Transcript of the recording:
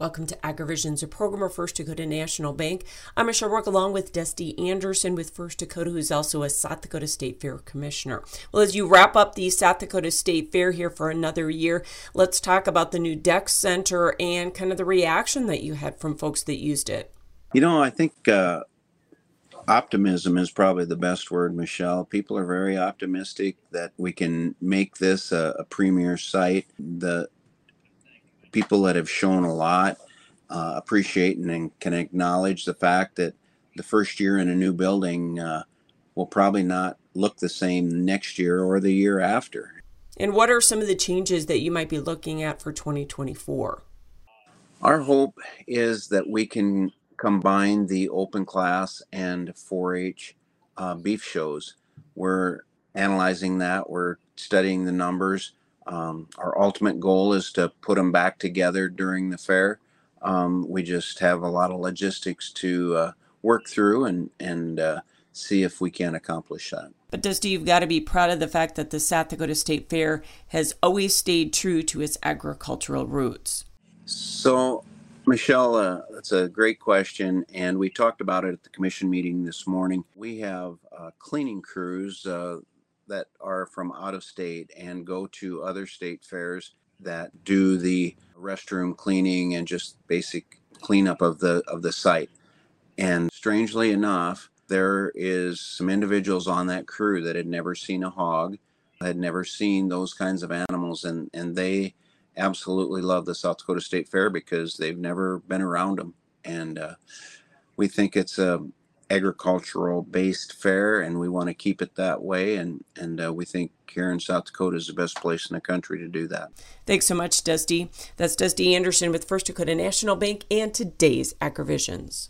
Welcome to AgriVisions, a program of First Dakota National Bank. I'm Michelle Rourke along with Dusty Anderson with First Dakota, who's also a South Dakota State Fair Commissioner. Well, as you wrap up the South Dakota State Fair here for another year, let's talk about the new Deck Center and kind of the reaction that you had from folks that used it. You know, I think uh, optimism is probably the best word, Michelle. People are very optimistic that we can make this a, a premier site. The people that have shown a lot uh, appreciate and can acknowledge the fact that the first year in a new building uh, will probably not look the same next year or the year after. And what are some of the changes that you might be looking at for 2024? Our hope is that we can combine the open class and 4 H uh, beef shows. We're analyzing that, we're studying the numbers. Um, our ultimate goal is to put them back together during the fair. Um, we just have a lot of logistics to uh, work through and and uh, see if we can accomplish that. But Dusty, you've got to be proud of the fact that the South Dakota State Fair has always stayed true to its agricultural roots. So, Michelle, uh, that's a great question, and we talked about it at the commission meeting this morning. We have uh, cleaning crews uh, that are from out of state and go to other state fairs that do the restroom cleaning and just basic cleanup of the of the site. And strangely enough, there is some individuals on that crew that had never seen a hog, had never seen those kinds of animals, and and they absolutely love the South Dakota State Fair because they've never been around them, and uh, we think it's a agricultural based fair and we want to keep it that way and and uh, we think here in south dakota is the best place in the country to do that. Thanks so much dusty. That's dusty anderson with first dakota national bank and today's agrivisions